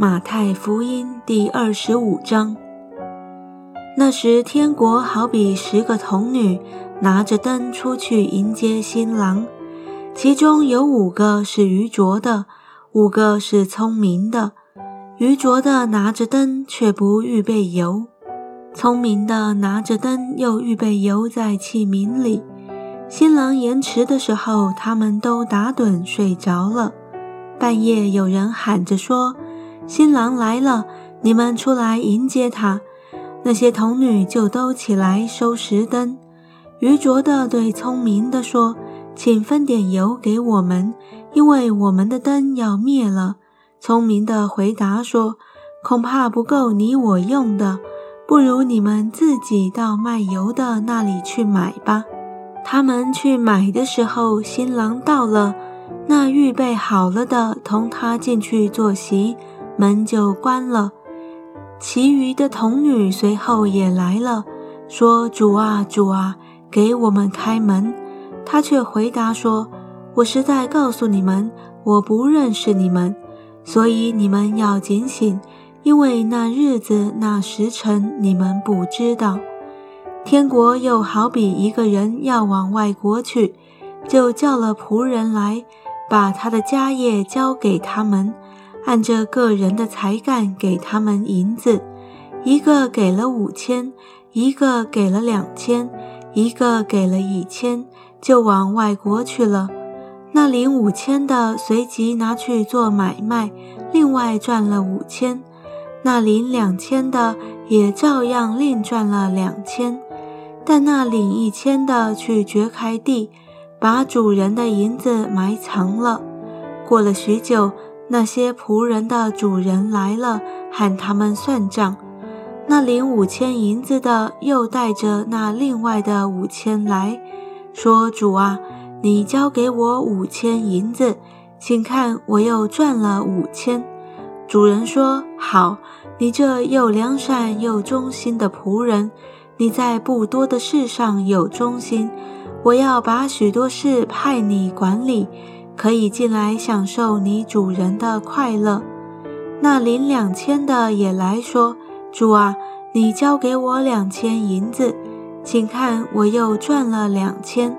马太福音第二十五章。那时，天国好比十个童女拿着灯出去迎接新郎，其中有五个是愚拙的，五个是聪明的。愚拙的拿着灯却不预备油，聪明的拿着灯又预备油在器皿里。新郎延迟的时候，他们都打盹睡着了。半夜有人喊着说：“新郎来了，你们出来迎接他。”那些童女就都起来收拾灯。愚拙的对聪明的说：“请分点油给我们，因为我们的灯要灭了。”聪明的回答说：“恐怕不够你我用的，不如你们自己到卖油的那里去买吧。”他们去买的时候，新郎到了，那预备好了的同他进去坐席，门就关了。其余的童女随后也来了，说：“主啊，主啊，给我们开门。”他却回答说：“我实在告诉你们，我不认识你们。”所以你们要警醒，因为那日子、那时辰你们不知道。天国又好比一个人要往外国去，就叫了仆人来，把他的家业交给他们，按着个人的才干给他们银子，一个给了五千，一个给了两千，一个给了一千，就往外国去了。那领五千的随即拿去做买卖，另外赚了五千；那领两千的也照样另赚了两千。但那领一千的去掘开地，把主人的银子埋藏了。过了许久，那些仆人的主人来了，喊他们算账。那领五千银子的又带着那另外的五千来说：“主啊。”你交给我五千银子，请看我又赚了五千。主人说：“好，你这又良善又忠心的仆人，你在不多的事上有忠心，我要把许多事派你管理，可以进来享受你主人的快乐。”那领两千的也来说：“主啊，你交给我两千银子，请看我又赚了两千。”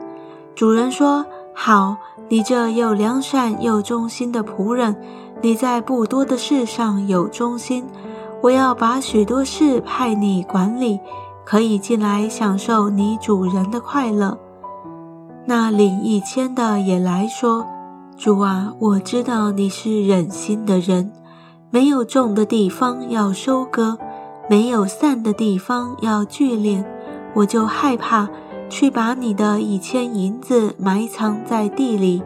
主人说：“好，你这又良善又忠心的仆人，你在不多的事上有忠心，我要把许多事派你管理，可以进来享受你主人的快乐。”那领一千的也来说：“主啊，我知道你是忍心的人，没有种的地方要收割，没有散的地方要聚敛，我就害怕。”去把你的一千银子埋藏在地里，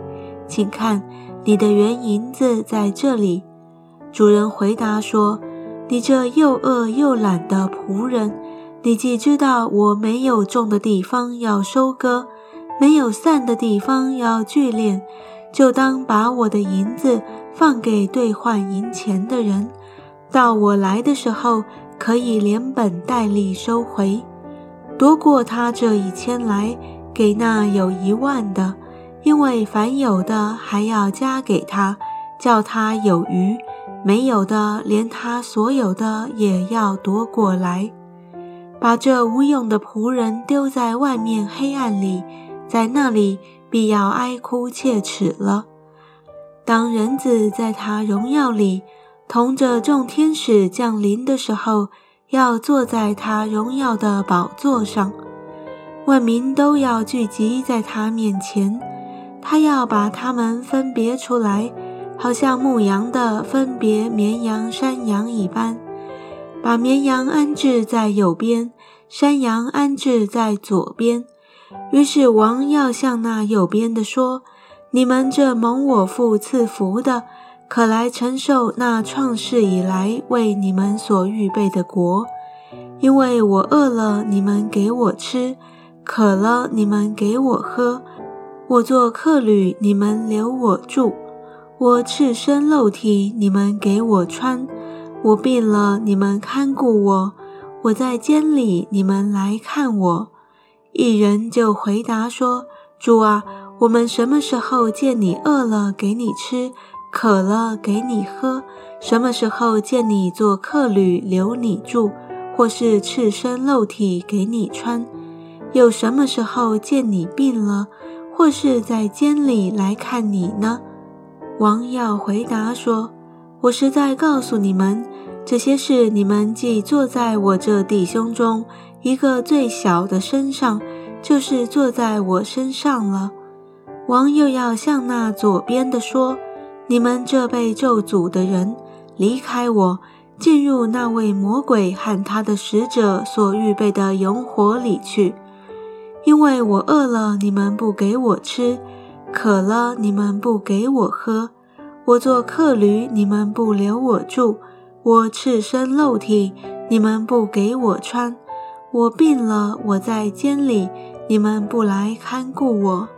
请看，你的原银子在这里。主人回答说：“你这又饿又懒的仆人，你既知道我没有种的地方要收割，没有散的地方要聚敛，就当把我的银子放给兑换银钱的人，到我来的时候，可以连本带利收回。”夺过他这一千来，给那有一万的，因为凡有的还要加给他，叫他有余；没有的，连他所有的也要夺过来，把这无用的仆人丢在外面黑暗里，在那里必要哀哭切齿了。当人子在他荣耀里，同着众天使降临的时候。要坐在他荣耀的宝座上，万民都要聚集在他面前。他要把他们分别出来，好像牧羊的分别绵羊、山羊一般，把绵羊安置在右边，山羊安置在左边。于是王要向那右边的说：“你们这蒙我父赐福的。”可来承受那创世以来为你们所预备的国，因为我饿了，你们给我吃；渴了，你们给我喝；我做客旅，你们留我住；我赤身露体，你们给我穿；我病了，你们看顾我；我在监里，你们来看我。一人就回答说：“主啊，我们什么时候见你饿了，给你吃？”渴了给你喝？什么时候见你做客旅留你住，或是赤身露体给你穿？有什么时候见你病了，或是在监里来看你呢？”王耀回答说：“我实在告诉你们，这些事你们既坐在我这弟兄中一个最小的身上，就是坐在我身上了。”王又要向那左边的说：“你们这被咒诅的人，离开我，进入那位魔鬼和他的使者所预备的永火里去。因为我饿了，你们不给我吃；渴了，你们不给我喝；我做客旅，你们不留我住；我赤身露体，你们不给我穿；我病了，我在监里，你们不来看顾我。”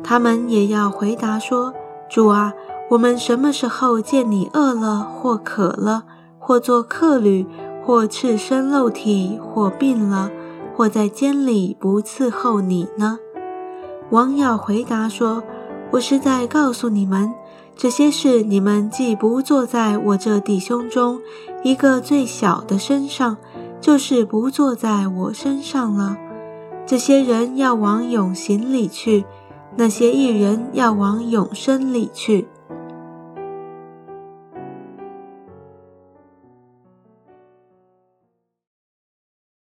他们也要回答说：“主啊，我们什么时候见你饿了，或渴了，或做客旅，或赤身露体，或病了，或在监里不伺候你呢？”王要回答说：“我是在告诉你们，这些事你们既不坐在我这弟兄中一个最小的身上，就是不坐在我身上了。这些人要往永刑里去。”那些艺人要往永生里去，